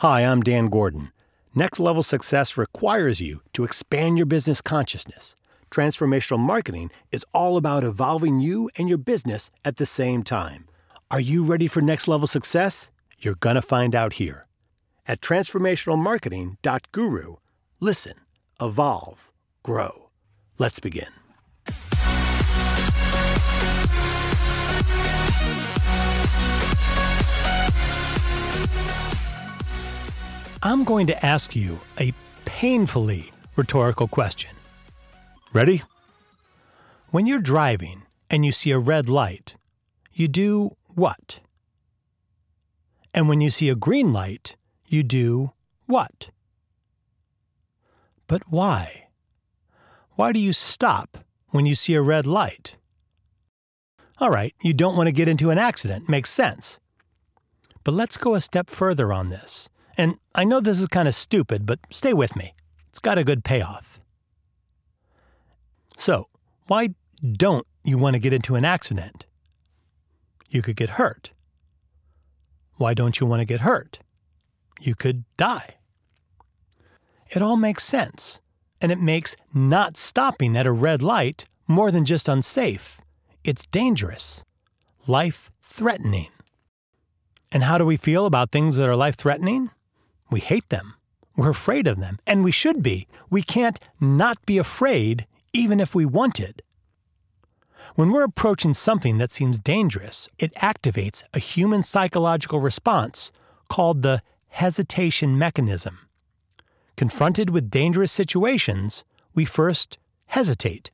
Hi, I'm Dan Gordon. Next level success requires you to expand your business consciousness. Transformational marketing is all about evolving you and your business at the same time. Are you ready for next level success? You're going to find out here. At transformationalmarketing.guru, listen, evolve, grow. Let's begin. I'm going to ask you a painfully rhetorical question. Ready? When you're driving and you see a red light, you do what? And when you see a green light, you do what? But why? Why do you stop when you see a red light? All right, you don't want to get into an accident. Makes sense. But let's go a step further on this. And I know this is kind of stupid, but stay with me. It's got a good payoff. So, why don't you want to get into an accident? You could get hurt. Why don't you want to get hurt? You could die. It all makes sense, and it makes not stopping at a red light more than just unsafe. It's dangerous, life threatening. And how do we feel about things that are life threatening? We hate them. We're afraid of them, and we should be. We can't not be afraid even if we wanted. When we're approaching something that seems dangerous, it activates a human psychological response called the hesitation mechanism. Confronted with dangerous situations, we first hesitate.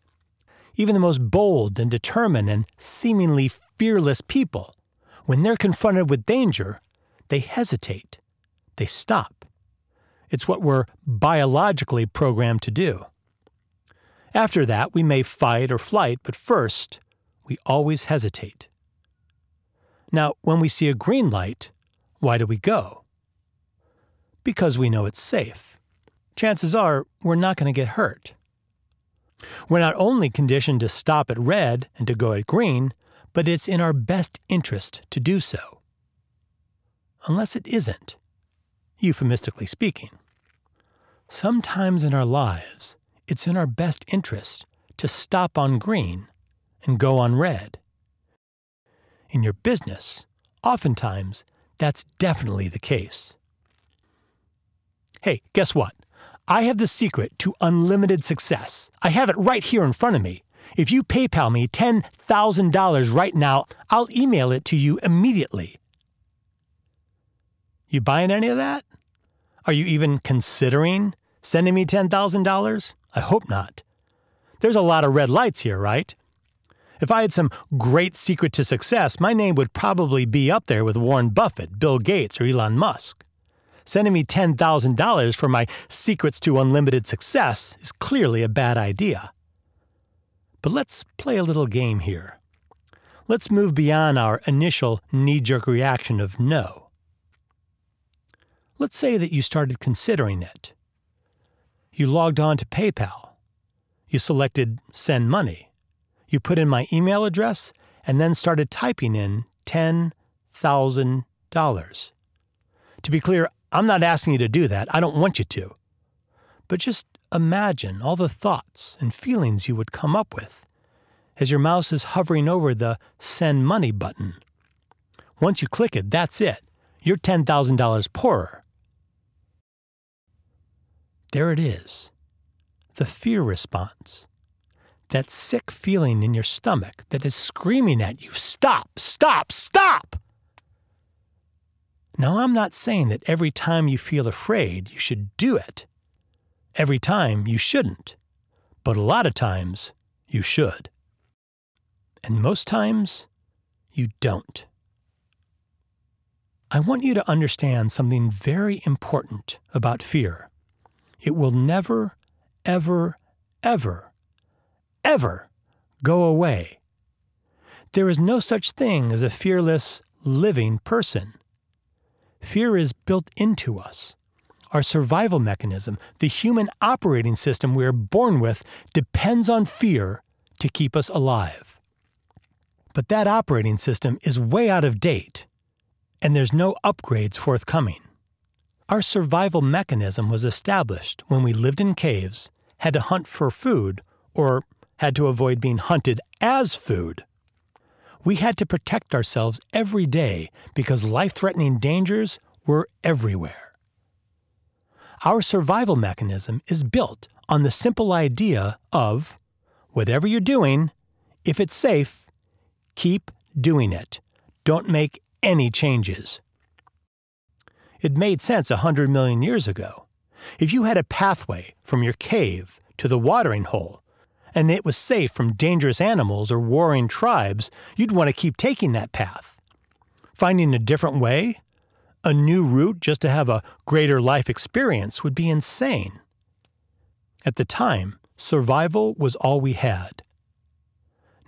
Even the most bold and determined and seemingly fearless people, when they're confronted with danger, they hesitate. They stop. It's what we're biologically programmed to do. After that, we may fight or flight, but first, we always hesitate. Now, when we see a green light, why do we go? Because we know it's safe. Chances are we're not going to get hurt. We're not only conditioned to stop at red and to go at green, but it's in our best interest to do so. Unless it isn't, euphemistically speaking. Sometimes in our lives, it's in our best interest to stop on green and go on red. In your business, oftentimes, that's definitely the case. Hey, guess what? I have the secret to unlimited success. I have it right here in front of me. If you PayPal me $10,000 right now, I'll email it to you immediately. You buying any of that? Are you even considering sending me $10,000? I hope not. There's a lot of red lights here, right? If I had some great secret to success, my name would probably be up there with Warren Buffett, Bill Gates, or Elon Musk. Sending me $10,000 for my secrets to unlimited success is clearly a bad idea. But let's play a little game here. Let's move beyond our initial knee jerk reaction of no. Let's say that you started considering it. You logged on to PayPal. You selected Send Money. You put in my email address and then started typing in $10,000. To be clear, I'm not asking you to do that. I don't want you to. But just imagine all the thoughts and feelings you would come up with as your mouse is hovering over the Send Money button. Once you click it, that's it. You're $10,000 poorer. There it is the fear response. That sick feeling in your stomach that is screaming at you stop, stop, stop! Now, I'm not saying that every time you feel afraid, you should do it. Every time, you shouldn't. But a lot of times, you should. And most times, you don't. I want you to understand something very important about fear. It will never, ever, ever, ever go away. There is no such thing as a fearless, living person. Fear is built into us. Our survival mechanism, the human operating system we are born with, depends on fear to keep us alive. But that operating system is way out of date, and there's no upgrades forthcoming. Our survival mechanism was established when we lived in caves, had to hunt for food, or had to avoid being hunted as food. We had to protect ourselves every day because life threatening dangers were everywhere. Our survival mechanism is built on the simple idea of whatever you're doing, if it's safe, keep doing it. Don't make any changes. It made sense a hundred million years ago. If you had a pathway from your cave to the watering hole, and it was safe from dangerous animals or warring tribes, you'd want to keep taking that path. Finding a different way, a new route just to have a greater life experience, would be insane. At the time, survival was all we had.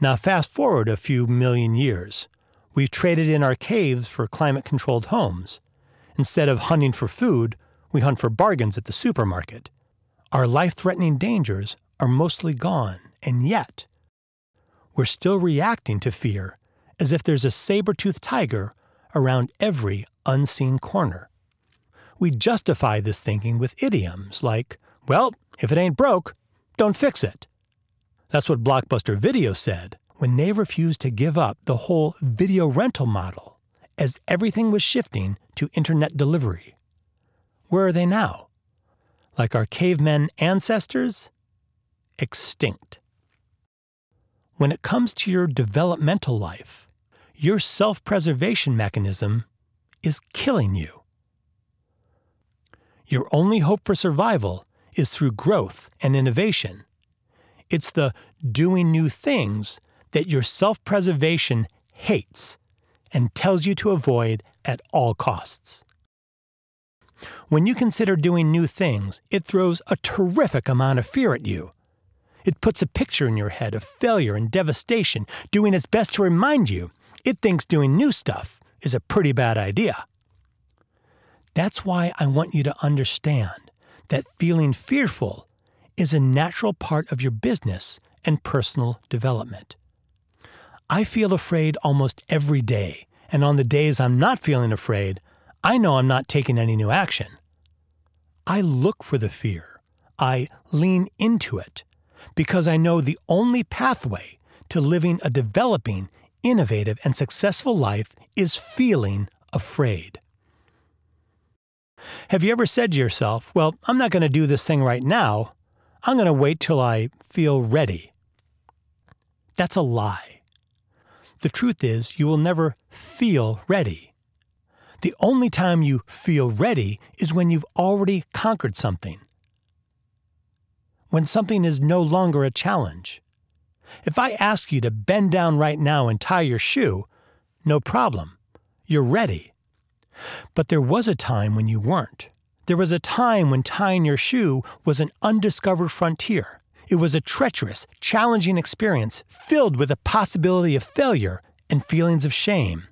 Now, fast forward a few million years. We've traded in our caves for climate controlled homes. Instead of hunting for food, we hunt for bargains at the supermarket. Our life threatening dangers are mostly gone, and yet, we're still reacting to fear as if there's a saber toothed tiger around every unseen corner. We justify this thinking with idioms like, well, if it ain't broke, don't fix it. That's what Blockbuster Video said when they refused to give up the whole video rental model as everything was shifting to internet delivery. Where are they now? Like our cavemen ancestors? Extinct. When it comes to your developmental life, your self preservation mechanism is killing you. Your only hope for survival is through growth and innovation. It's the doing new things that your self preservation hates and tells you to avoid at all costs. When you consider doing new things, it throws a terrific amount of fear at you. It puts a picture in your head of failure and devastation, doing its best to remind you it thinks doing new stuff is a pretty bad idea. That's why I want you to understand that feeling fearful is a natural part of your business and personal development. I feel afraid almost every day, and on the days I'm not feeling afraid, I know I'm not taking any new action. I look for the fear. I lean into it because I know the only pathway to living a developing, innovative, and successful life is feeling afraid. Have you ever said to yourself, Well, I'm not going to do this thing right now. I'm going to wait till I feel ready? That's a lie. The truth is, you will never feel ready. The only time you feel ready is when you've already conquered something, when something is no longer a challenge. If I ask you to bend down right now and tie your shoe, no problem. You're ready. But there was a time when you weren't. There was a time when tying your shoe was an undiscovered frontier. It was a treacherous, challenging experience filled with the possibility of failure and feelings of shame.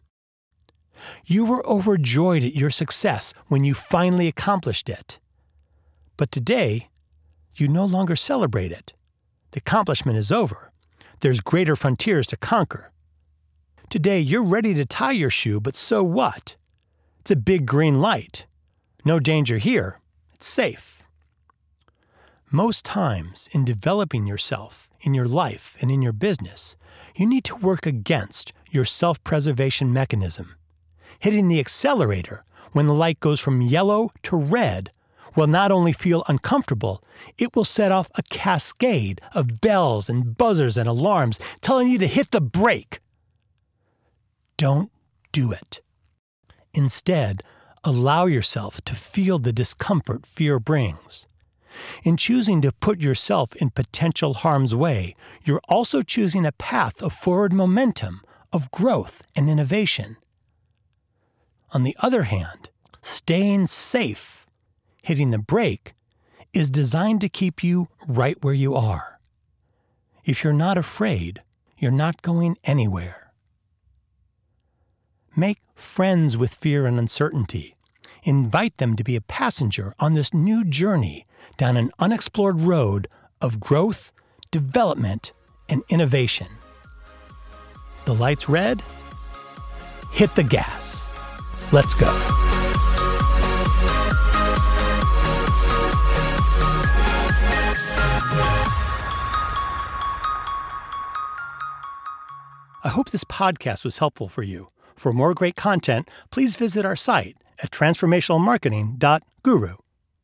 You were overjoyed at your success when you finally accomplished it. But today, you no longer celebrate it. The accomplishment is over. There's greater frontiers to conquer. Today, you're ready to tie your shoe, but so what? It's a big green light. No danger here. It's safe. Most times, in developing yourself, in your life, and in your business, you need to work against your self preservation mechanism. Hitting the accelerator when the light goes from yellow to red will not only feel uncomfortable, it will set off a cascade of bells and buzzers and alarms telling you to hit the brake. Don't do it. Instead, allow yourself to feel the discomfort fear brings. In choosing to put yourself in potential harm's way, you're also choosing a path of forward momentum, of growth and innovation. On the other hand, staying safe, hitting the brake, is designed to keep you right where you are. If you're not afraid, you're not going anywhere. Make friends with fear and uncertainty invite them to be a passenger on this new journey down an unexplored road of growth, development, and innovation. The light's red. Hit the gas. Let's go. I hope this podcast was helpful for you. For more great content, please visit our site at transformationalmarketing.guru.